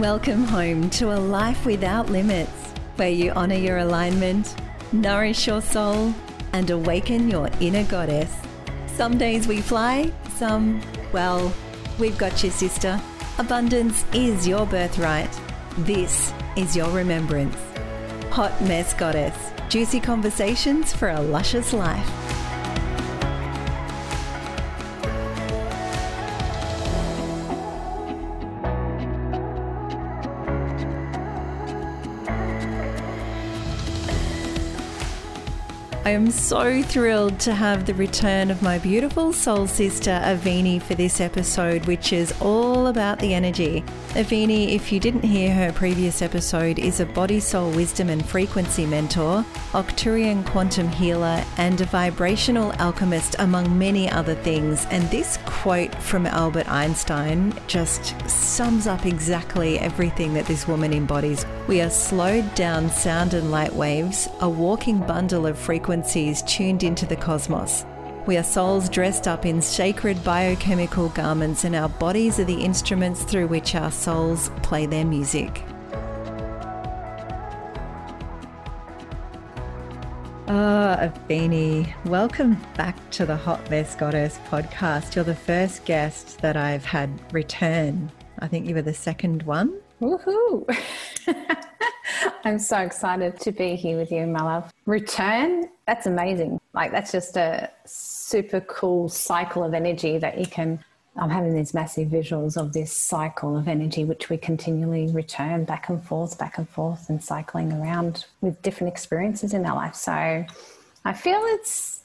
Welcome home to a life without limits, where you honor your alignment, nourish your soul, and awaken your inner goddess. Some days we fly, some, well, we've got you, sister. Abundance is your birthright. This is your remembrance. Hot Mess Goddess. Juicy conversations for a luscious life. I am so thrilled to have the return of my beautiful soul sister Avini for this episode, which is all about the energy. Avini, if you didn't hear her previous episode, is a body, soul, wisdom, and frequency mentor, Arcturian quantum healer, and a vibrational alchemist, among many other things. And this quote from Albert Einstein just sums up exactly everything that this woman embodies. We are slowed down sound and light waves, a walking bundle of frequencies tuned into the cosmos. We are souls dressed up in sacred biochemical garments, and our bodies are the instruments through which our souls play their music. Ah, oh, Avini, welcome back to the Hot Mess Goddess podcast. You're the first guest that I've had return. I think you were the second one. Woohoo! I'm so excited to be here with you, my love. Return, that's amazing. Like, that's just a super cool cycle of energy that you can. I'm having these massive visuals of this cycle of energy, which we continually return back and forth, back and forth, and cycling around with different experiences in our life. So I feel it's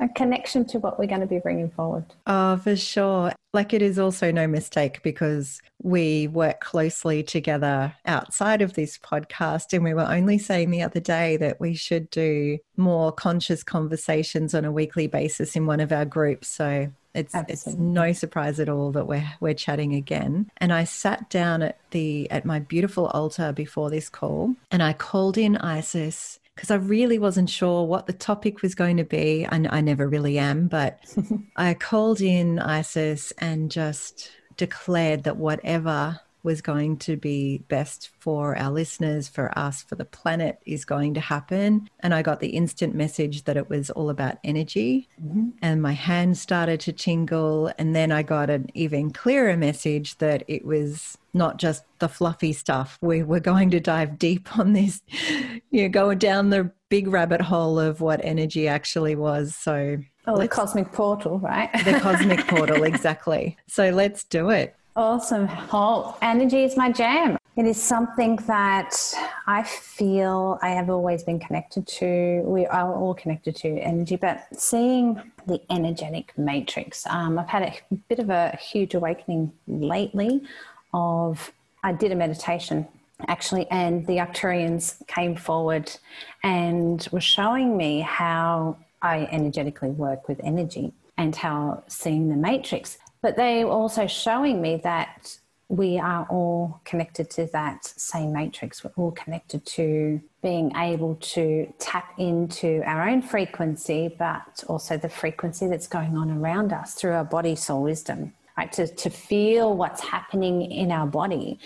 a connection to what we're going to be bringing forward. Oh, for sure. Like it is also no mistake because we work closely together outside of this podcast. And we were only saying the other day that we should do more conscious conversations on a weekly basis in one of our groups. So it's it's no surprise at all that we're we're chatting again. And I sat down at the at my beautiful altar before this call and I called in Isis because I really wasn't sure what the topic was going to be. I, I never really am, but I called in Isis and just declared that whatever was going to be best for our listeners, for us, for the planet is going to happen. And I got the instant message that it was all about energy. Mm-hmm. And my hands started to tingle. And then I got an even clearer message that it was not just the fluffy stuff. We were going to dive deep on this, you know, going down the big rabbit hole of what energy actually was. So, oh, the cosmic portal, right? the cosmic portal, exactly. So let's do it. Awesome. Oh, energy is my jam. It is something that I feel I have always been connected to. We are all connected to energy, but seeing the energetic matrix, um, I've had a bit of a huge awakening lately. Of I did a meditation actually, and the Arcturians came forward and were showing me how I energetically work with energy and how seeing the matrix but they were also showing me that we are all connected to that same matrix. We're all connected to being able to tap into our own frequency, but also the frequency that's going on around us through our body, soul, wisdom, right? To, to feel what's happening in our body.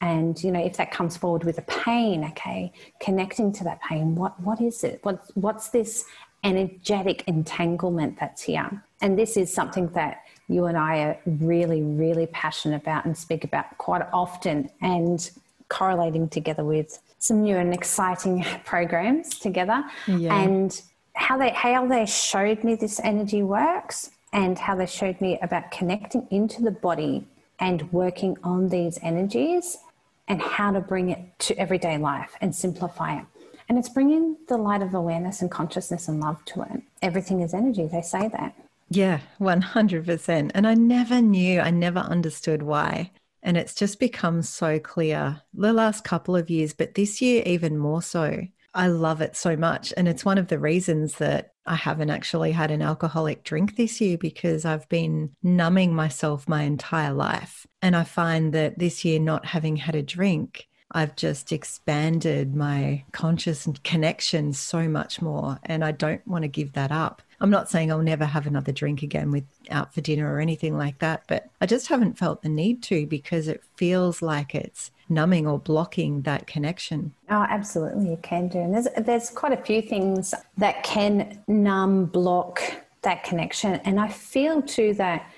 And, you know, if that comes forward with a pain, okay, connecting to that pain, what, what is it? What, what's this energetic entanglement that's here? And this is something that you and I are really, really passionate about and speak about quite often and correlating together with some new and exciting programs together. Yeah. And how they how they showed me this energy works and how they showed me about connecting into the body and working on these energies and how to bring it to everyday life and simplify it. And it's bringing the light of awareness and consciousness and love to it. Everything is energy, they say that. Yeah, 100%. And I never knew, I never understood why. And it's just become so clear the last couple of years, but this year, even more so. I love it so much. And it's one of the reasons that I haven't actually had an alcoholic drink this year because I've been numbing myself my entire life. And I find that this year, not having had a drink, I've just expanded my conscious connection so much more. And I don't want to give that up. I'm not saying I'll never have another drink again with out for dinner or anything like that, but I just haven't felt the need to because it feels like it's numbing or blocking that connection. Oh, absolutely, you can do. And there's there's quite a few things that can numb, block that connection. And I feel too that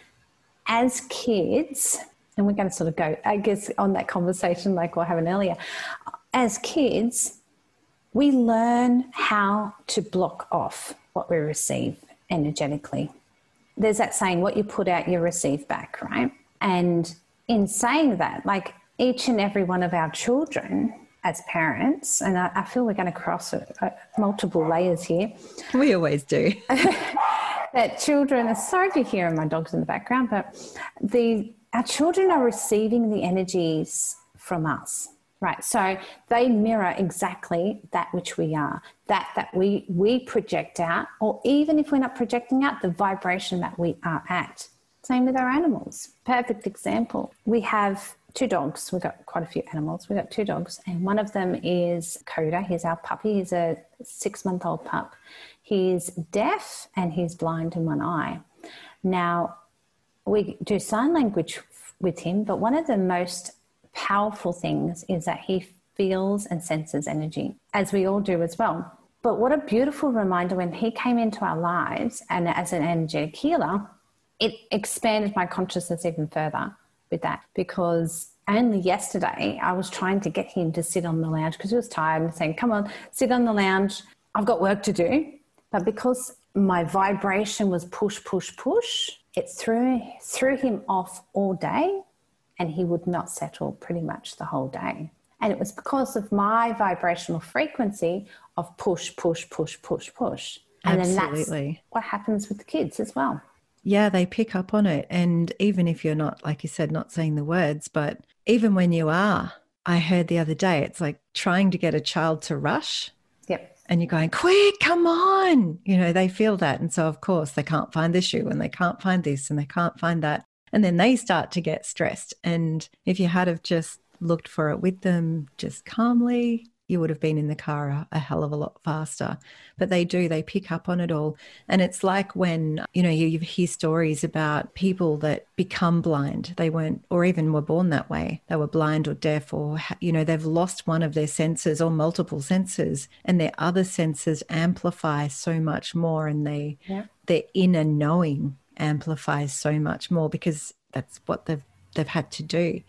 as kids, and we're going to sort of go, I guess, on that conversation like we are having earlier. As kids, we learn how to block off what we receive energetically. There's that saying, what you put out, you receive back, right? And in saying that, like each and every one of our children as parents, and I, I feel we're going to cross a, a, multiple layers here. We always do. that children, are sorry to hear my dogs in the background, but the our children are receiving the energies from us right so they mirror exactly that which we are that that we we project out or even if we're not projecting out the vibration that we are at. Same with our animals. Perfect example. We have two dogs. We've got quite a few animals. We've got two dogs and one of them is coda. He's our puppy. He's a six month old pup. He's deaf and he's blind in one eye. Now we do sign language with him, but one of the most powerful things is that he feels and senses energy, as we all do as well. But what a beautiful reminder when he came into our lives and as an energetic healer, it expanded my consciousness even further with that because only yesterday I was trying to get him to sit on the lounge because he was tired and saying, Come on, sit on the lounge. I've got work to do. But because my vibration was push, push, push, it threw, threw him off all day and he would not settle pretty much the whole day. And it was because of my vibrational frequency of push, push, push, push, push. And Absolutely. then that's what happens with the kids as well. Yeah, they pick up on it. And even if you're not, like you said, not saying the words, but even when you are, I heard the other day, it's like trying to get a child to rush Yep. and you're going, quick, come on. You know, they feel that. And so, of course, they can't find the shoe and they can't find this and they can't find that. And then they start to get stressed. And if you had have just looked for it with them, just calmly, you would have been in the car a, a, hell of a lot faster. But they do, they pick up on it all. And it's like when, you know, you, you hear stories about people that become blind. They weren't, or even were born that way. They were blind or deaf, or, you know, they've lost one of their senses or multiple senses, and their other senses amplify so much more. And they, yeah. their inner knowing amplifies so much more because that's what they've, they've had to do.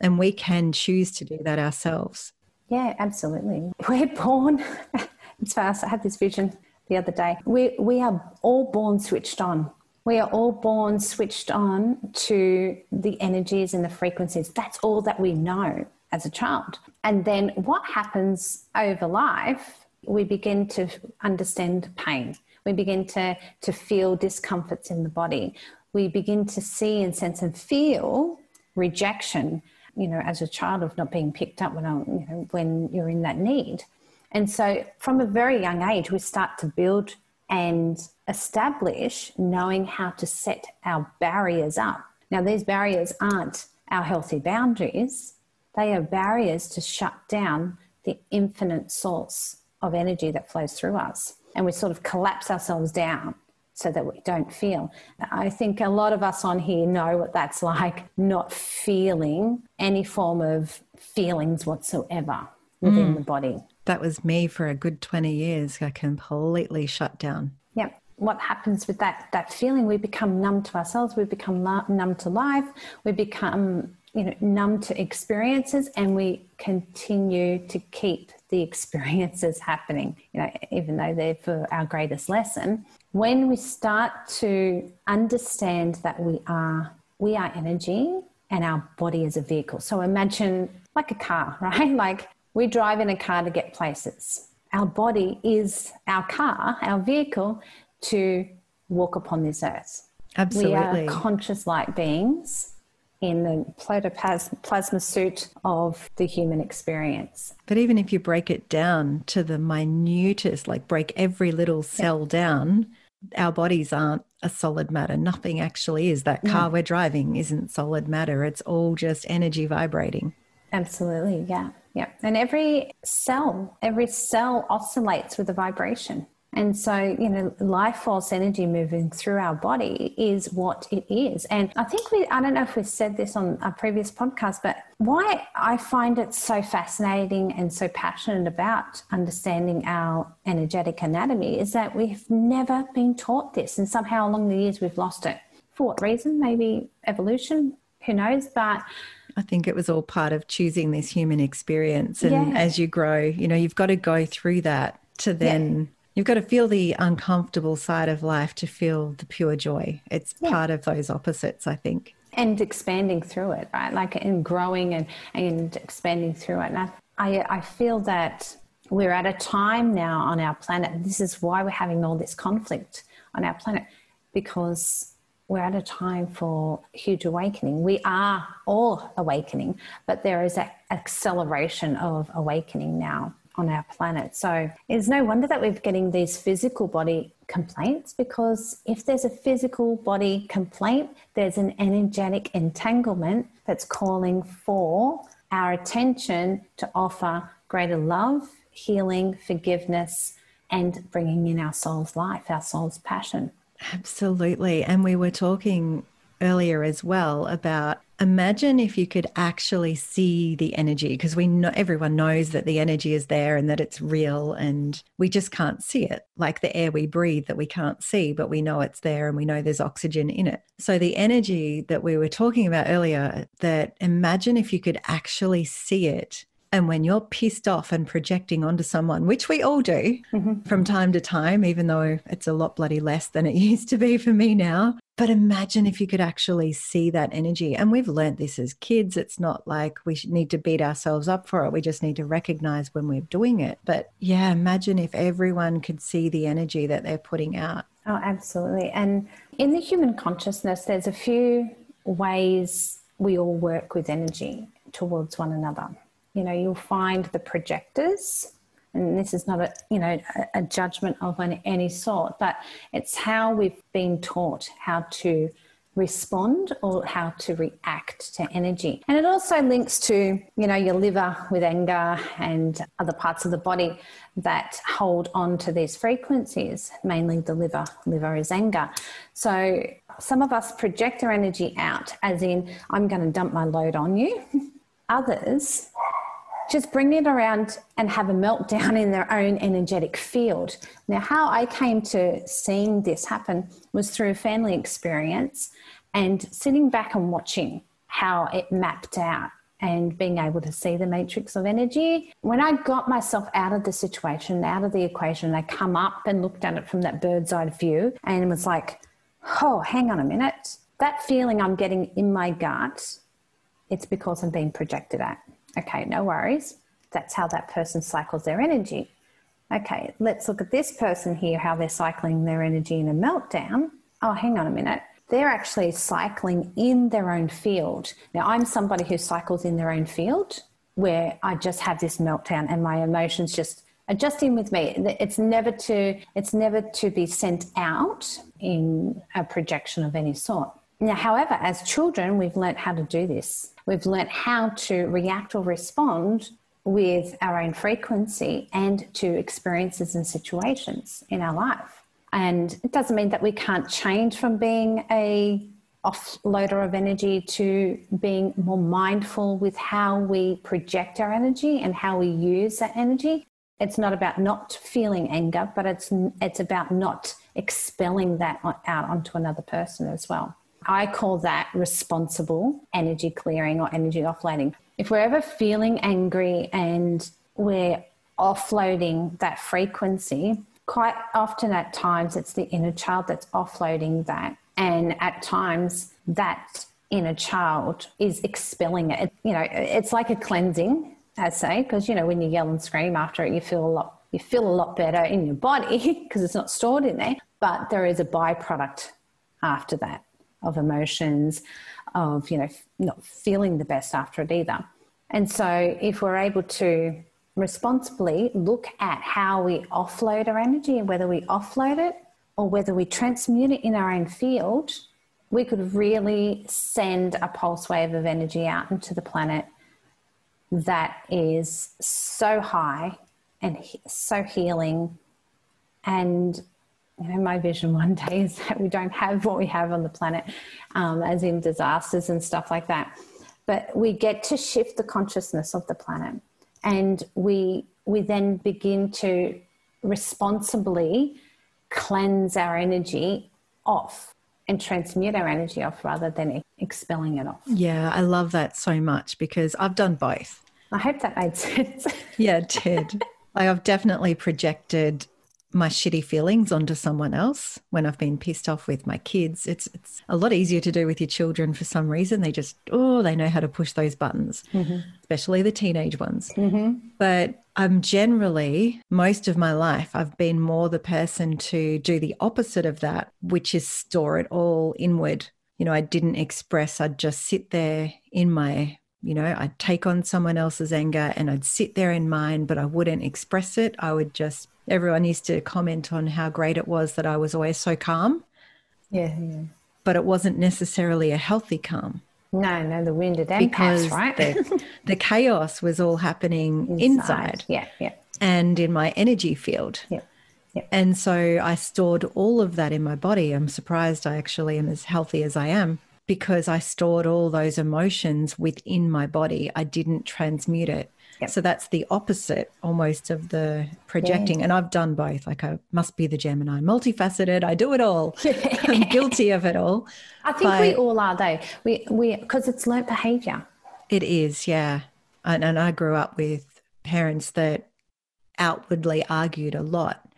And we can choose to do that ourselves. Yeah, absolutely. We're born, it's fast. I had this vision the other day. We, we are all born switched on. We are all born switched on to the energies and the frequencies. That's all that we know as a child. And then what happens over life, we begin to understand pain. We begin to, to feel discomforts in the body. We begin to see and sense and feel rejection you know, as a child of not being picked up when I, you know, when you're in that need. And so from a very young age, we start to build and establish knowing how to set our barriers up. Now, these barriers aren't our healthy boundaries, they are barriers to shut down the infinite source of energy that flows through us. And we sort of collapse ourselves down so that we don't feel. I think a lot of us on here know what that's like not feeling any form of feelings whatsoever within mm. the body. That was me for a good 20 years. I completely shut down. Yep. What happens with that that feeling? We become numb to ourselves. We become numb to life. We become you know numb to experiences, and we continue to keep the experiences happening. You know, even though they're for our greatest lesson. When we start to understand that we are we are energy and our body is a vehicle. So imagine like a car right? Like we drive in a car to get places. Our body is our car our vehicle to walk upon this earth. Absolutely we are conscious light beings in the protoplasma suit of the human experience. But even if you break it down to the minutest, like break every little cell yep. down, our bodies aren't a solid matter. Nothing actually is. That car we're driving isn't solid matter. It's all just energy vibrating. Absolutely, yeah. Yeah. And every cell, every cell oscillates with a vibration. And so, you know, life force energy moving through our body is what it is. And I think we, I don't know if we've said this on a previous podcast, but why I find it so fascinating and so passionate about understanding our energetic anatomy is that we've never been taught this. And somehow along the years, we've lost it. For what reason? Maybe evolution, who knows? But I think it was all part of choosing this human experience. And yeah. as you grow, you know, you've got to go through that to then You've got to feel the uncomfortable side of life to feel the pure joy. It's yeah. part of those opposites, I think. And expanding through it, right? Like and growing and, and expanding through it. And I, I, I feel that we're at a time now on our planet. This is why we're having all this conflict on our planet because we're at a time for huge awakening. We are all awakening, but there is an acceleration of awakening now on our planet. So it's no wonder that we're getting these physical body complaints because if there's a physical body complaint, there's an energetic entanglement that's calling for our attention to offer greater love, healing, forgiveness, and bringing in our soul's life, our soul's passion. Absolutely. And we were talking earlier as well about imagine if you could actually see the energy because we know everyone knows that the energy is there and that it's real and we just can't see it. Like the air we breathe that we can't see but we know it's there and we know there's oxygen in it. So the energy that we were talking about earlier that imagine if you could actually see it and when you're pissed off and projecting onto someone, which we all do mm-hmm. from time to time, even though it's a lot bloody less than it used to be for me now. But imagine if you could actually see that energy. And we've learned this as kids. It's not like we need to beat ourselves up for it. We just need to recognize when we're doing it. But yeah, imagine if everyone could see the energy that they're putting out. Oh, absolutely. And in the human consciousness, there's a few ways we all work with energy towards one another you know, you'll find the projectors, and this is not a, you know, a, judgment of any, any sort, but it's how we've been taught how to respond or how to react to energy. And it also links to, you know, your liver with anger and other parts of the body that hold on to these frequencies, mainly the liver. Liver is anger. So some of us project our energy out, as in, I'm going to dump my load on you. Others just bring it around and have a meltdown in their own energetic field. Now, how I came to seeing this happen was through a family experience and sitting back and watching how it mapped out and being able to see the matrix of energy. When I got myself out of the situation, out of the equation, I come up and looked at it from that bird's eye view and was like, oh, hang on a minute. That feeling I'm getting in my gut, it's because I'm being projected at. Okay, no worries. That's how that person cycles their energy. Okay, let's look at this person here, how they're cycling their energy in a meltdown. Oh, hang on a minute. They're actually cycling in their own field. Now, I'm somebody who cycles in their own field where I just have this meltdown and my emotions just adjusting with me. It's never to it's never to be sent out in a projection of any sort. Now, however, as children, we've learnt how to do this. We've learnt how to react or respond with our own frequency and to experiences and situations in our life. And it doesn't mean that we can't change from being a offloader of energy to being more mindful with how we project our energy and how we use that energy. It's not about not feeling anger, but it's it's about not expelling that out onto another person as well. I call that responsible energy clearing or energy offloading. If we're ever feeling angry and we're offloading that frequency, quite often at times it's the inner child that's offloading that. And at times that inner child is expelling it. You know, it's like a cleansing, I say, because, you know, when you yell and scream after it, you feel a lot, you feel a lot better in your body because it's not stored in there. But there is a byproduct after that of emotions, of, you know, not feeling the best after it either. And so if we're able to responsibly look at how we offload our energy and whether we offload it or whether we transmute it in our own field, we could really send a pulse wave of energy out into the planet that is so high and so healing. And you know, my vision one day is that we don't have what we have on the planet, um, as in disasters and stuff like that. But we get to shift the consciousness of the planet, and we we then begin to responsibly cleanse our energy off and transmute our energy off rather than expelling it off. Yeah, I love that so much because I've done both. I hope that made sense. yeah, it did. I've definitely projected my shitty feelings onto someone else when I've been pissed off with my kids. It's it's a lot easier to do with your children for some reason. They just oh they know how to push those buttons, mm-hmm. especially the teenage ones. Mm-hmm. But I'm generally most of my life I've been more the person to do the opposite of that, which is store it all inward. You know, I didn't express. I'd just sit there in my you know, I'd take on someone else's anger and I'd sit there in mine, but I wouldn't express it. I would just everyone used to comment on how great it was that I was always so calm. Yeah, yeah. But it wasn't necessarily a healthy calm. No, no, the wind at because right? the, the chaos was all happening inside. inside. Yeah, yeah. And in my energy field. Yeah. Yeah. And so I stored all of that in my body. I'm surprised I actually am as healthy as I am because I stored all those emotions within my body. I didn't transmute it Yep. So that's the opposite almost of the projecting. Yeah. And I've done both. Like I must be the Gemini, multifaceted. I do it all. I'm guilty of it all. I think but we all are though. We we because it's learnt behavior. It is, yeah. And, and I grew up with parents that outwardly argued a lot.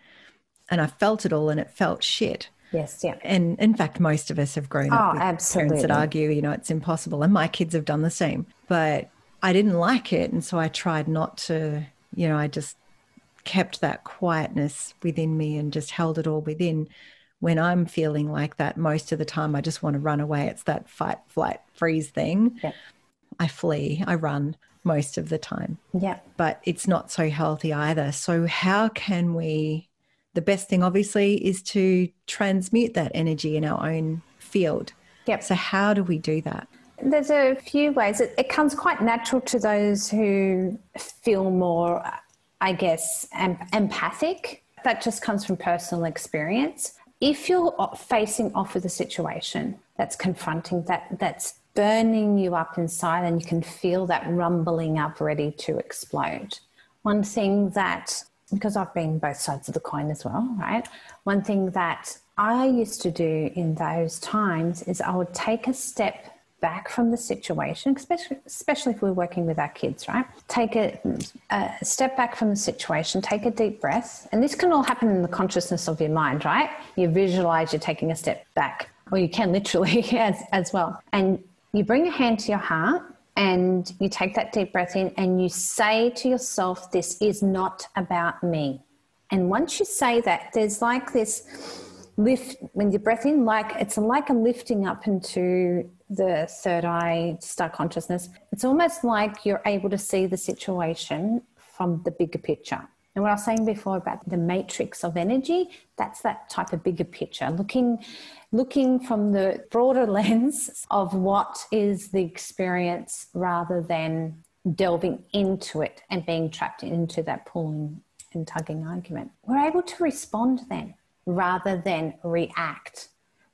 And I felt it all and it felt shit. Yes, yeah. And in fact, most of us have grown oh, up with absolutely. parents that argue, you know, it's impossible. And my kids have done the same. But I didn't like it. And so I tried not to, you know, I just kept that quietness within me and just held it all within. When I'm feeling like that, most of the time I just want to run away. It's that fight, flight, freeze thing. Yeah. I flee, I run most of the time. Yeah. But it's not so healthy either. So, how can we? The best thing, obviously, is to transmute that energy in our own field. Yep. So, how do we do that? There's a few ways. It, it, comes quite natural to those who feel more, I guess, em- empathic. That just comes from personal experience. If you're facing off with a situation that's confronting, that that's burning you up inside, and you can feel that rumbling up, ready to explode. One thing that, because I've been both sides of the coin as well, right? One thing that I used to do in those times is I would take a step back from the situation, especially, especially if we're working with our kids, right? Take a, a, step back from the situation, take a deep breath. And this can all happen in the consciousness of your mind, right? You visualize you're taking a step back, or you can literally as, as well. And you bring your hand to your heart and you take that deep breath in and you say to yourself, This is not about me. And once you say that, there's like this lift when you breath in, like it's like a lifting up into the third eye star consciousness, it's almost like you're able to see the situation from the bigger picture. And what I was saying before about the matrix of energy, that's that type of bigger picture, looking looking from the broader lens of what is the experience rather than delving into it and being trapped into that pulling and tugging argument. We're able to respond then rather than react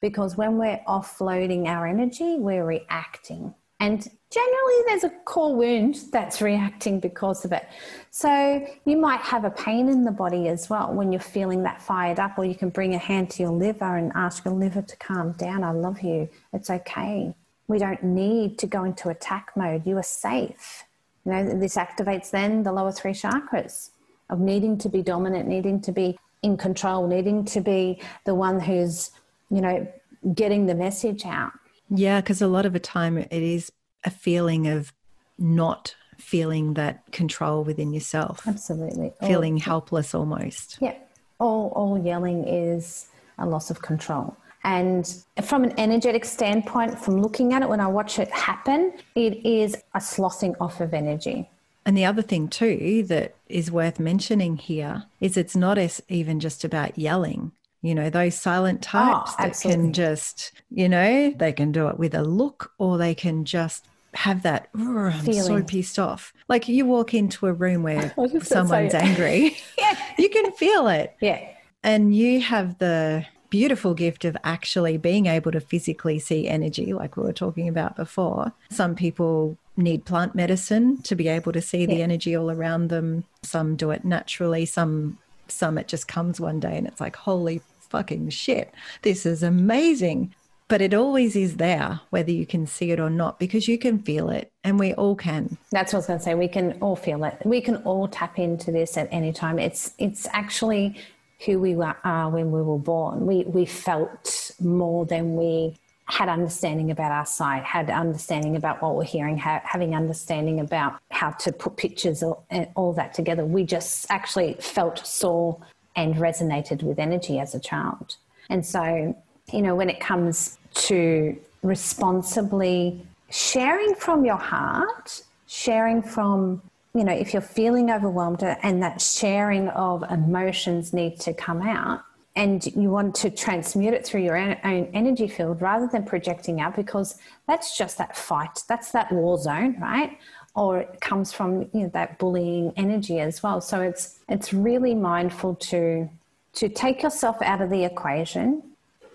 because when we're offloading our energy, we're reacting. And generally, there's a core wound that's reacting because of it. So, you might have a pain in the body as well when you're feeling that fired up, or you can bring a hand to your liver and ask your liver to calm down. I love you. It's okay. We don't need to go into attack mode. You are safe. You know, this activates then the lower three chakras of needing to be dominant, needing to be in control, needing to be the one who's you know, getting the message out. Yeah, because a lot of the time it is a feeling of not feeling that control within yourself. Absolutely. Feeling all, helpless almost. Yeah. All, all yelling is a loss of control. And from an energetic standpoint, from looking at it, when I watch it happen, it is a slothing off of energy. And the other thing, too, that is worth mentioning here is it's not as even just about yelling you know those silent ah, types oh, that can just you know they can do it with a look or they can just have that "Ugh, i'm so pissed off like you walk into a room where was just gonna someone's angry Yeah. you can feel it Yeah. and you have the beautiful gift of actually being able to physically see energy, like we were talking about before. Some people need plant medicine to be able to see the energy all around them. Some do it naturally. Some some it just comes one day and it's like, holy fucking shit, this is amazing. But it always is there, whether you can see it or not, because you can feel it, and we all can. That's what I was going to say. We can all feel it. We can all tap into this at any time. It's it's actually who we were, are when we were born. We we felt more than we had understanding about our sight, had understanding about what we're hearing, ha- having understanding about how to put pictures or, and all that together. We just actually felt, saw, and resonated with energy as a child. And so, you know, when it comes to responsibly sharing from your heart, sharing from, you know, if you're feeling overwhelmed uh, and that sharing of emotions need to come out and you want to transmute it through your own energy field rather than projecting out because that's just that fight, that's that war zone, right? Or it comes from you know that bullying energy as well. So it's it's really mindful to to take yourself out of the equation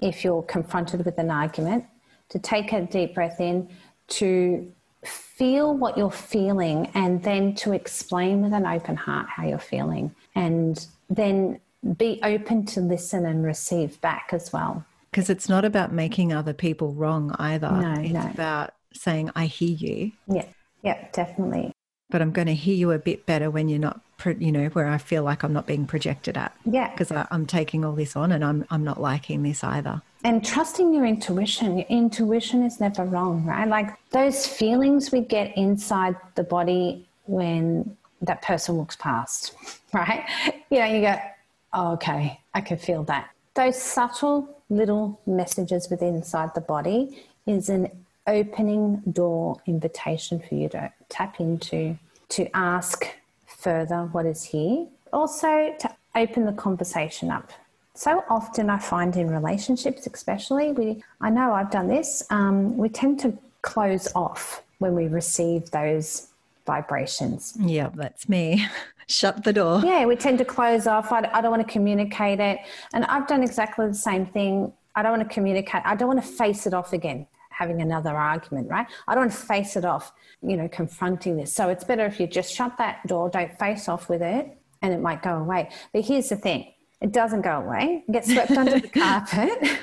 if you're confronted with an argument, to take a deep breath in, to feel what you're feeling, and then to explain with an open heart how you're feeling. And then be open to listen and receive back as well. Because it's not about making other people wrong either. No, it's no. about saying, I hear you, Yeah, yeah, definitely. but I'm going to hear you a bit better when you're not, you know, where I feel like I'm not being projected at. Yeah. Because I'm taking all this on and I'm, I'm not liking this either. and trusting your intuition your intuition is never wrong right like those feelings we get inside the body when that person walks past right you know you go oh, okay i can feel that those subtle little messages within inside the body is an opening door invitation for you to tap into to ask further what is here also to open the conversation up so often I find in relationships, especially, we I know I've done this. Um, we tend to close off when we receive those vibrations. Yeah, that's me. Shut the door. Yeah, we tend to close off. I, I don't want to communicate it, and I've done exactly the same thing. I don't want to communicate. I don't want to face it off again, having another argument. Right? I don't want to face it off. You know, confronting this. So it's better if you just shut that door, don't face off with it, and it might go away. But here's the thing it doesn't go away, it gets swept under the carpet.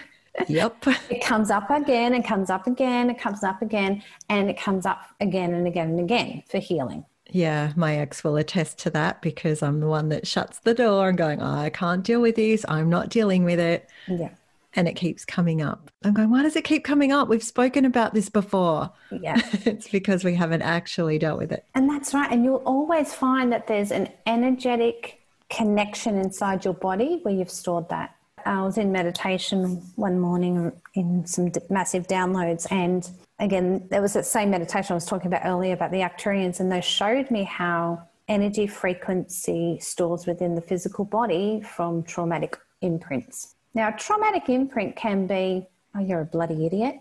Yep. It comes up again and comes up again, it comes up again, and it comes up again and again and again for healing. Yeah, my ex will attest to that because I'm the one that shuts the door and going, oh, I can't deal with this. I'm not dealing with it. Yeah. And it keeps coming up. I'm going, why does it keep coming up? We've spoken about this before. Yeah. it's because we haven't actually dealt with it. And that's right. And you'll always find that there's an energetic connection inside your body where you've stored that. I was in meditation one morning in some massive downloads. And again, there was that same meditation I was talking about earlier about the Arcturians, and they showed me how energy frequency stores within the physical body from traumatic imprints. Now, a traumatic imprint can be, oh, you're a bloody idiot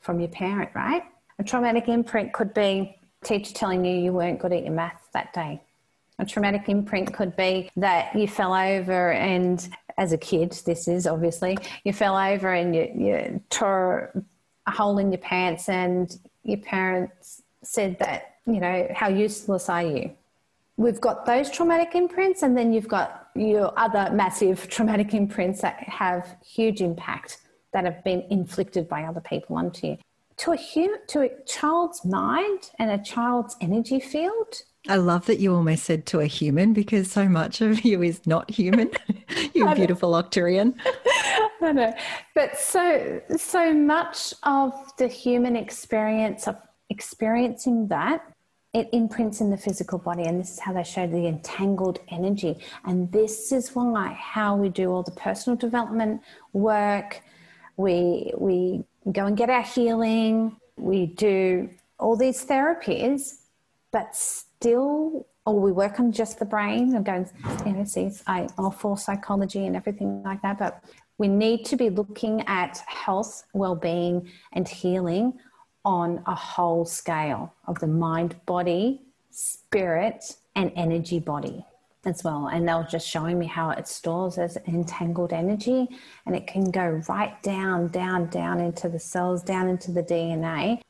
from your parent, right? A traumatic imprint could be teacher telling you you weren't good at your math that day. A traumatic imprint could be that you fell over and, as a kid, this is obviously, you fell over and you, you tore a hole in your pants, and your parents said that, you know, how useless are you? We've got those traumatic imprints, and then you've got your other massive traumatic imprints that have huge impact that have been inflicted by other people onto you. To a human, to a child's mind and a child's energy field, I love that you almost said to a human because so much of you is not human. you beautiful Arcturian. I know, but so so much of the human experience of experiencing that it imprints in the physical body, and this is how they show the entangled energy. And this is why how we do all the personal development work. We we go and get our healing. We do all these therapies, but still or we work on just the brain and going you know, see, I for psychology and everything like that. But we need to be looking at health, well-being, and healing on a whole scale of the mind, body, spirit, and energy body as well. And they were just showing me how it stores as entangled energy and it can go right down, down, down into the cells, down into the DNA,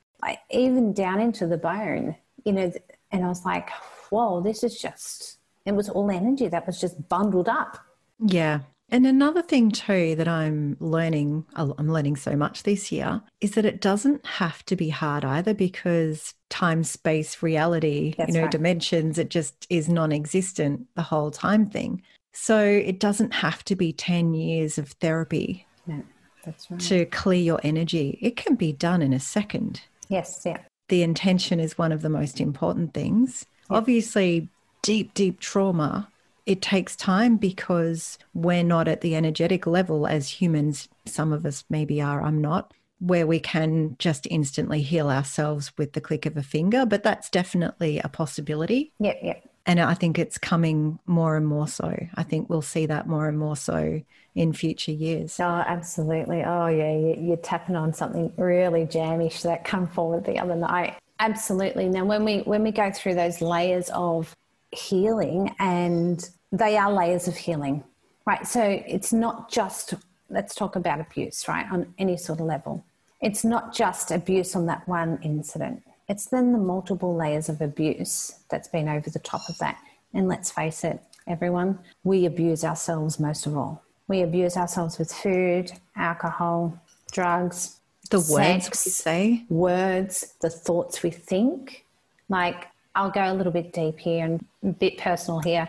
even down into the bone, you know. And I was like, whoa, this is just, it was all energy that was just bundled up. Yeah. And another thing too that I'm learning, I'm learning so much this year, is that it doesn't have to be hard either because time, space, reality, That's you know, right. dimensions, it just is non existent, the whole time thing. So it doesn't have to be 10 years of therapy no, that's right. to clear your energy. It can be done in a second. Yes, yeah. The intention is one of the most important things. Obviously, deep, deep trauma it takes time because we're not at the energetic level as humans. Some of us maybe are, I'm not, where we can just instantly heal ourselves with the click of a finger, but that's definitely a possibility. Yep, yep. And I think it's coming more and more so. I think we'll see that more and more so in future years. Oh, absolutely. Oh, yeah. You're tapping on something really jammish that come forward the other night. Absolutely. Now, when we when we go through those layers of healing and they are layers of healing, right? So it's not just, let's talk about abuse, right? On any sort of level. It's not just abuse on that one incident. It's then the multiple layers of abuse that's been over the top of that. And let's face it, everyone, we abuse ourselves most of all. We abuse ourselves with food, alcohol, drugs, the words we say, words, the thoughts we think. Like I'll go a little bit deep here and a bit personal here.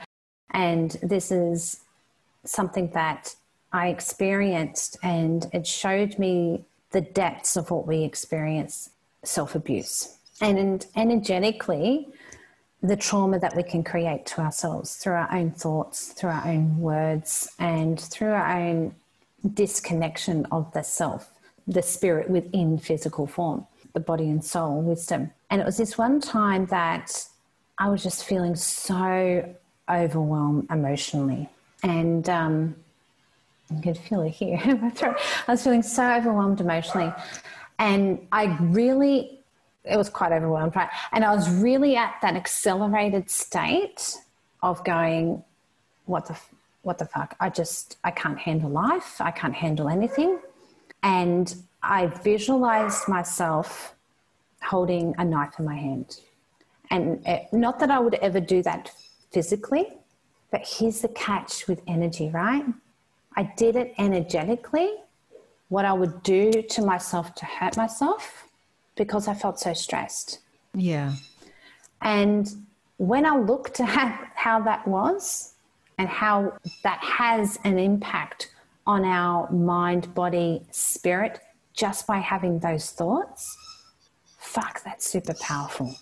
And this is something that I experienced, and it showed me the depths of what we experience self abuse. And energetically, the trauma that we can create to ourselves through our own thoughts, through our own words, and through our own disconnection of the self, the spirit within physical form, the body and soul wisdom. And it was this one time that I was just feeling so overwhelmed emotionally. And um, I can feel it here in my throat. I was feeling so overwhelmed emotionally. And I really, it was quite overwhelmed, right? And I was really at that accelerated state of going, what the, what the fuck? I just, I can't handle life. I can't handle anything. And I visualized myself holding a knife in my hand. And it, not that I would ever do that physically, but here's the catch with energy, right? I did it energetically, what I would do to myself to hurt myself because I felt so stressed. Yeah. And when I looked at how that was and how that has an impact on our mind, body, spirit, just by having those thoughts, fuck, that's super powerful.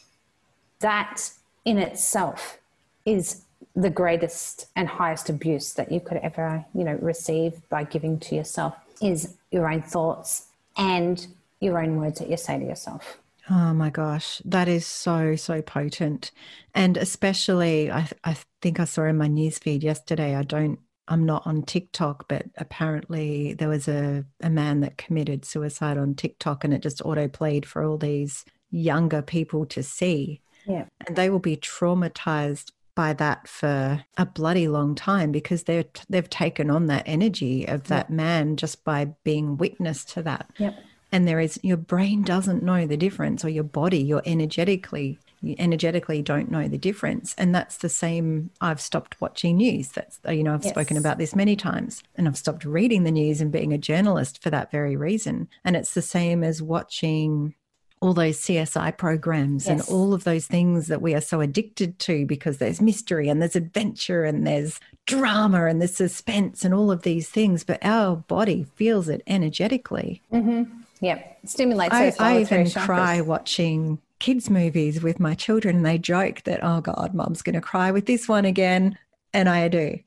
That in itself is the greatest and highest abuse that you could ever, you know, receive by giving to yourself is your own thoughts and your own words that you say to yourself. Oh my gosh, that is so so potent, and especially I I think I saw in my newsfeed yesterday. I don't I'm not on TikTok, but apparently there was a a man that committed suicide on TikTok, and it just auto played for all these younger people to see. Yeah, and they will be traumatized by that for a bloody long time because they're they've taken on that energy of that yep. man just by being witness to that. Yep. And there is your brain doesn't know the difference, or your body, you're energetically you energetically don't know the difference. And that's the same. I've stopped watching news. That's you know I've yes. spoken about this many times, and I've stopped reading the news and being a journalist for that very reason. And it's the same as watching all those CSI programs yes. and all of those things that we are so addicted to because there's mystery and there's adventure and there's drama and there's suspense and all of these things, but our body feels it energetically. Mm-hmm. Yeah, stimulates. I, I even cry watching kids' movies with my children, and they joke that, "Oh God, Mum's going to cry with this one again," and I do,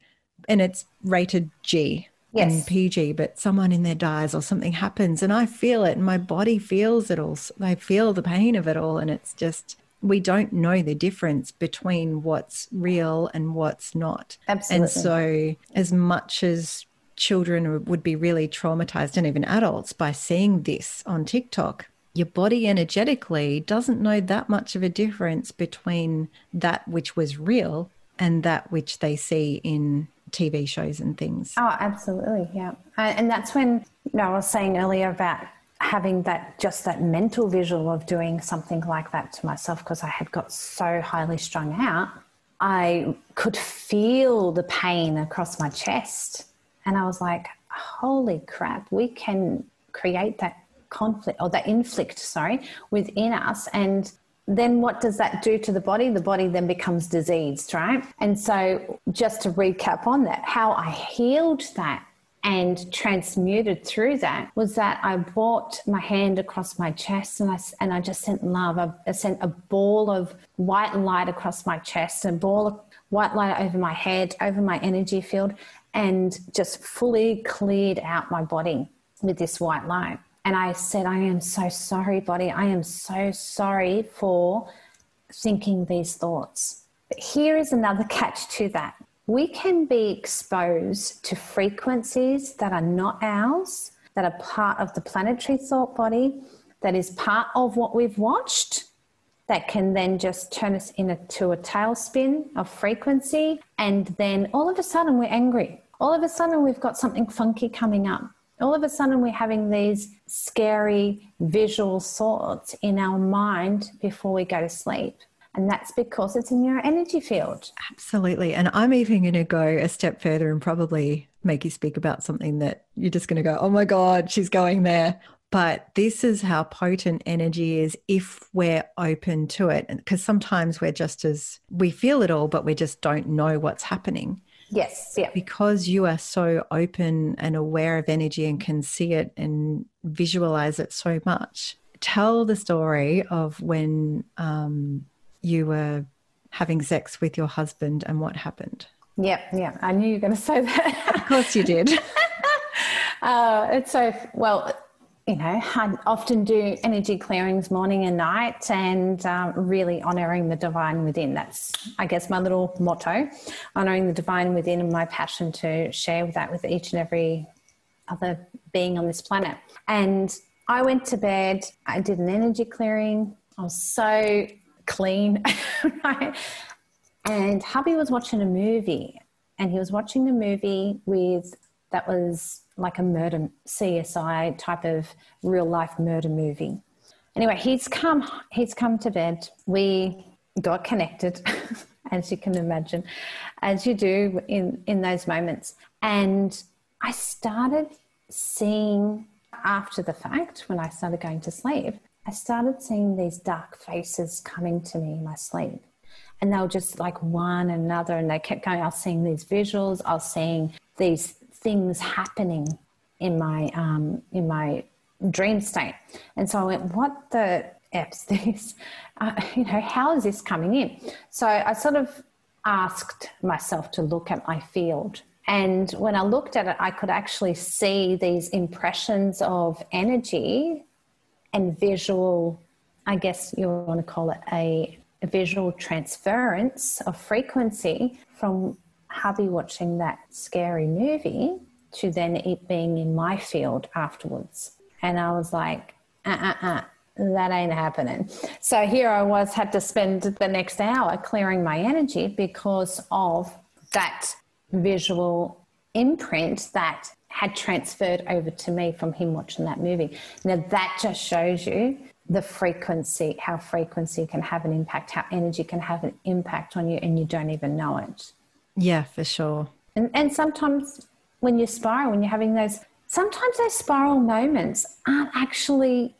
and it's rated G yes. and PG, but someone in there dies or something happens and I feel it and my body feels it all. I feel the pain of it all. And it's just, we don't know the difference between what's real and what's not. Absolutely. And so, as much as children would be really traumatized and even adults by seeing this on TikTok, your body energetically doesn't know that much of a difference between that which was real and that which they see in TV shows and things. Oh, absolutely. Yeah. Uh, and that's when, you know, I was saying earlier about having that just that mental visual of doing something like that to myself because I had got so highly strung out. I could feel the pain across my chest. And I was like, holy crap, we can create that conflict or that inflict, sorry, within us. And then what does that do to the body? The body then becomes diseased, right? And so, just to recap on that, how I healed that and transmuted through that was that I brought my hand across my chest and I, and I just sent love. I, I sent a ball of white light across my chest, a ball of white light over my head, over my energy field, and just fully cleared out my body with this white light. And I said, I am so sorry, body. I am so sorry for thinking these thoughts. But here is another catch to that. We can be exposed to frequencies that are not ours, that are part of the planetary thought body, that is part of what we've watched, that can then just turn us into a tailspin of frequency. And then all of a sudden we're angry. All of a sudden we've got something funky coming up all of a sudden we're having these scary visual thoughts in our mind before we go to sleep. And that's because it's in your energy field. Absolutely. And I'm even going to go a step further and probably make you speak about something that you're just going to go, oh my God, she's going there. But this is how potent energy is if we're open to it. Because sometimes we're just as, we feel it all, but we just don't know what's happening. Yes. Yeah. Because you are so open and aware of energy and can see it and visualize it so much. Tell the story of when um, you were having sex with your husband and what happened. Yeah, Yeah. I knew you were going to say that. of course you did. uh, it's so, well, you know, I often do energy clearings morning and night and um, really honoring the divine within. That's, I guess, my little motto honoring the divine within and my passion to share that with each and every other being on this planet. And I went to bed, I did an energy clearing, I was so clean? And hubby was watching a movie and he was watching the movie with that was like a murder CSI type of real life murder movie. Anyway, he's come he's come to bed. We got connected, as you can imagine, as you do in in those moments. And I started seeing after the fact when I started going to sleep, I started seeing these dark faces coming to me in my sleep. And they were just like one another, and they kept going. I was seeing these visuals, I was seeing these things happening in my um, in my dream state. And so I went, "What the f's this? Uh, you know, how is this coming in?" So I sort of asked myself to look at my field. And when I looked at it, I could actually see these impressions of energy and visual, I guess you want to call it a, a visual transference of frequency from hubby watching that scary movie to then it being in my field afterwards. And I was like, uh uh uh, that ain't happening. So here I was, had to spend the next hour clearing my energy because of that visual imprint that had transferred over to me from him watching that movie. Now that just shows you the frequency, how frequency can have an impact, how energy can have an impact on you, and you don't even know it. Yeah, for sure. And, and sometimes when you spiral, when you're having those, sometimes those spiral moments aren't actually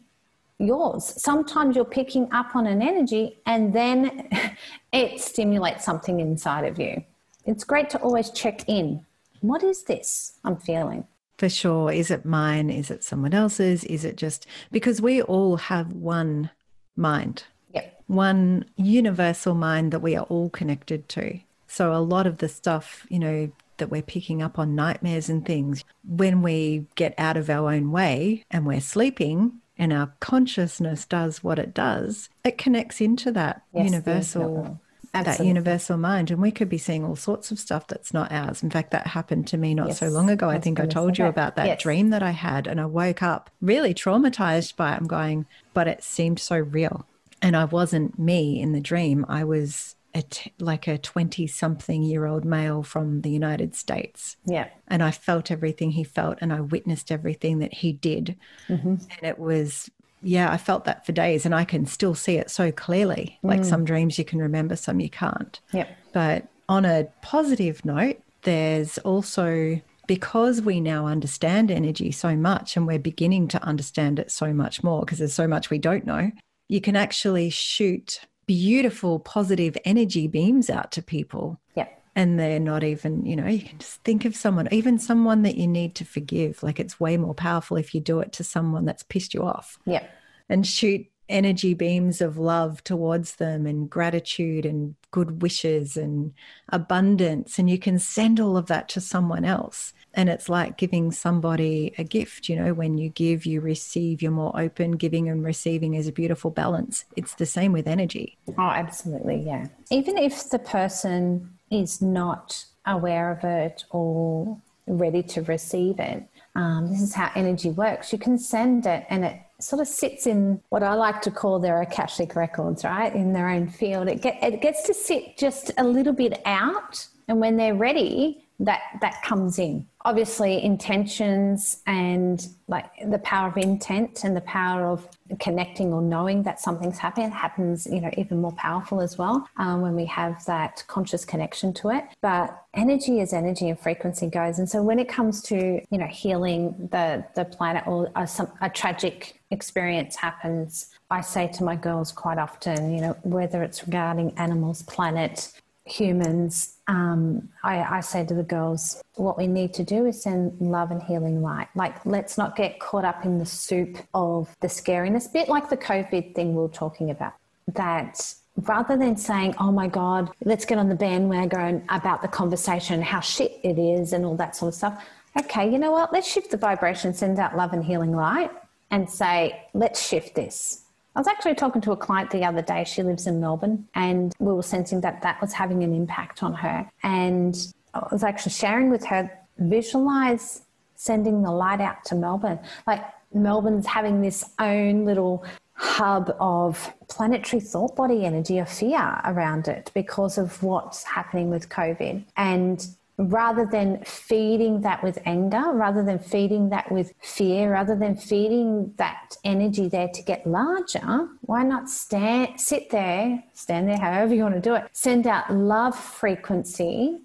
yours. Sometimes you're picking up on an energy and then it stimulates something inside of you. It's great to always check in. What is this I'm feeling? For sure. Is it mine? Is it someone else's? Is it just because we all have one mind? Yep. One universal mind that we are all connected to. So a lot of the stuff, you know, that we're picking up on nightmares and things, when we get out of our own way and we're sleeping and our consciousness does what it does, it connects into that yes, universal. Absolutely. that universal mind. And we could be seeing all sorts of stuff that's not ours. In fact, that happened to me not yes, so long ago. I think I told you that. about that yes. dream that I had. And I woke up really traumatized by it. I'm going, but it seemed so real. And I wasn't me in the dream. I was a t- like a 20 something year old male from the United States. Yeah. And I felt everything he felt and I witnessed everything that he did. Mm-hmm. And it was yeah, I felt that for days and I can still see it so clearly. Like mm. some dreams you can remember, some you can't. Yep. But on a positive note, there's also because we now understand energy so much and we're beginning to understand it so much more because there's so much we don't know, you can actually shoot beautiful positive energy beams out to people. Yeah. And they're not even, you know, you can just think of someone, even someone that you need to forgive. Like it's way more powerful if you do it to someone that's pissed you off. Yeah. And shoot energy beams of love towards them and gratitude and good wishes and abundance. And you can send all of that to someone else. And it's like giving somebody a gift. You know, when you give, you receive, you're more open. Giving and receiving is a beautiful balance. It's the same with energy. Oh, absolutely. Yeah. Even if the person is not aware of it or ready to receive it, um, this is how energy works. You can send it and it sort of sits in what I like to call their Akashic records, right? In their own field. It, get, it gets to sit just a little bit out. And when they're ready, that that comes in obviously intentions and like the power of intent and the power of connecting or knowing that something's happening happens you know even more powerful as well um, when we have that conscious connection to it. But energy is energy and frequency goes. And so when it comes to you know healing the the planet or a, some, a tragic experience happens i say to my girls quite often you know whether it's regarding animals planet humans, um, I, I, say to the girls, what we need to do is send love and healing light. Like, let's not get caught up in the soup of the scariness, bit like the COVID thing we are talking about. That rather than saying, oh my God, let's get on the bandwagon about the conversation, how shit it is, and all that sort of stuff. Okay, you know what? Let's shift the vibration, send out love and healing light, and say, let's shift this I was actually talking to a client the other day. She lives in Melbourne, and we were sensing that that was having an impact on her. And I was actually sharing with her visualize sending the light out to Melbourne. Like Melbourne's having this own little hub of planetary thought body energy of fear around it because of what's happening with COVID. And rather than feeding that with anger, rather than feeding that with fear, rather than feeding that energy there to get larger, why not stand, sit there, stand there, however you want to do it, send out love frequency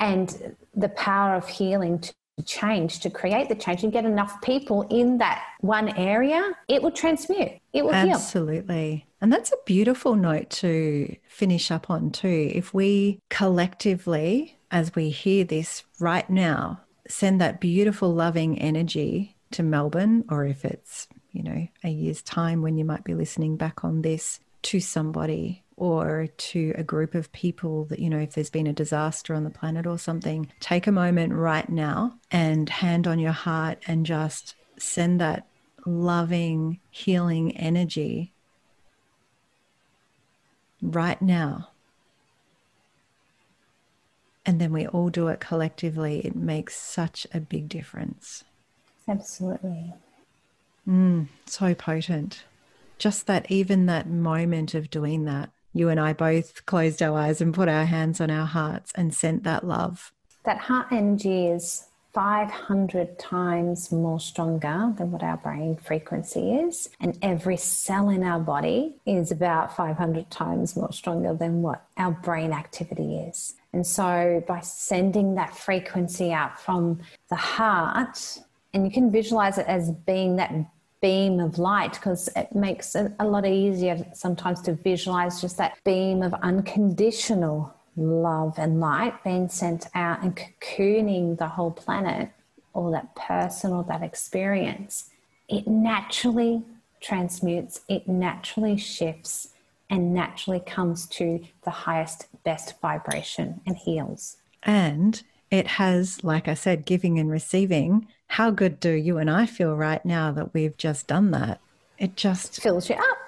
and the power of healing to change, to create the change and get enough people in that one area, it will transmute. It will Absolutely. heal. Absolutely. And that's a beautiful note to finish up on too. If we collectively as we hear this right now, send that beautiful, loving energy to Melbourne, or if it's, you know, a year's time when you might be listening back on this to somebody or to a group of people that, you know, if there's been a disaster on the planet or something, take a moment right now and hand on your heart and just send that loving, healing energy right now and then we all do it collectively, it makes such a big difference. Absolutely. Mm, so potent. Just that, even that moment of doing that, you and I both closed our eyes and put our hands on our hearts and sent that love. That heart energy is 500 times more stronger than what our brain frequency is. And every cell in our body is about 500 times more stronger than what our brain activity is. And so by sending that frequency out from the heart, and you can visualize it as being that beam of light because it makes it a lot easier sometimes to visualize just that beam of unconditional love and light being sent out and cocooning the whole planet or that person or that experience. It naturally transmutes, it naturally shifts, and naturally comes to the highest, best vibration and heals. And it has, like I said, giving and receiving. How good do you and I feel right now that we've just done that? It just fills you up.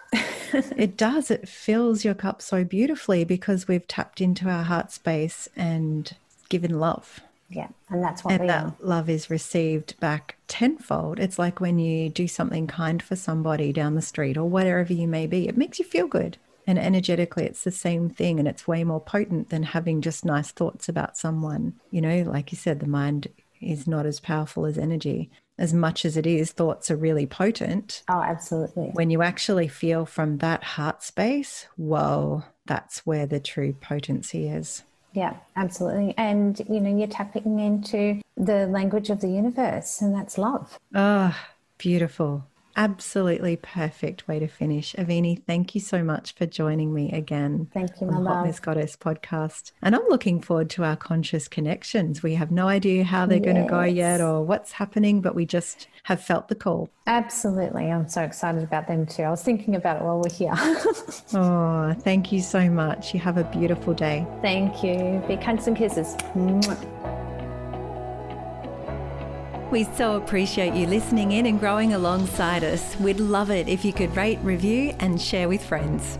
it does. It fills your cup so beautifully because we've tapped into our heart space and given love. Yeah, and that's what and we that are. love is received back tenfold. It's like when you do something kind for somebody down the street or wherever you may be, it makes you feel good. And energetically, it's the same thing. And it's way more potent than having just nice thoughts about someone. You know, like you said, the mind is not as powerful as energy. As much as it is, thoughts are really potent. Oh, absolutely. When you actually feel from that heart space, whoa, that's where the true potency is. Yeah, absolutely. And, you know, you're tapping into the language of the universe, and that's love. Ah, oh, beautiful absolutely perfect way to finish. Avini, thank you so much for joining me again. Thank you, my on love. Hot Goddess podcast. And I'm looking forward to our conscious connections. We have no idea how they're yes. going to go yet or what's happening, but we just have felt the call. Absolutely. I'm so excited about them too. I was thinking about it while we're here. oh, thank you so much. You have a beautiful day. Thank you. Big hugs and kisses. We so appreciate you listening in and growing alongside us. We'd love it if you could rate, review, and share with friends.